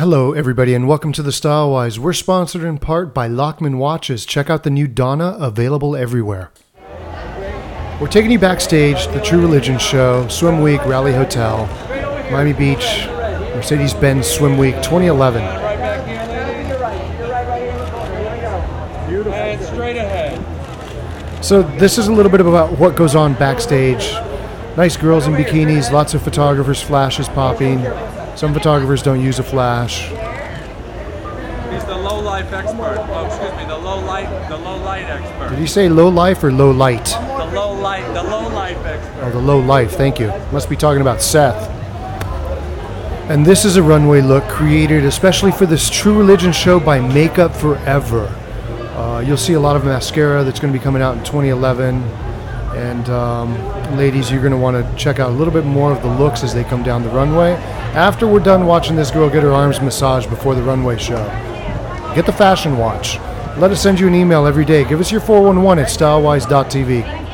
Hello, everybody, and welcome to the Stylewise. We're sponsored in part by Lockman Watches. Check out the new Donna, available everywhere. We're taking you backstage, the True Religion show, Swim Week, Raleigh Hotel, Miami Beach, Mercedes Benz Swim Week 2011. And straight ahead. So, this is a little bit about what goes on backstage. Nice girls in bikinis, lots of photographers, flashes popping. Some photographers don't use a flash. He's the low life expert. Oh, excuse me, the low light, the low light expert. Did you say low life or low light? The low light, the low life expert. Oh, the low life, thank you. Must be talking about Seth. And this is a runway look created especially for this True Religion show by Makeup Forever. Uh, you'll see a lot of mascara that's going to be coming out in 2011. And um, ladies, you're going to want to check out a little bit more of the looks as they come down the runway. After we're done watching this girl get her arms massaged before the runway show, get the fashion watch. Let us send you an email every day. Give us your 411 at stylewise.tv.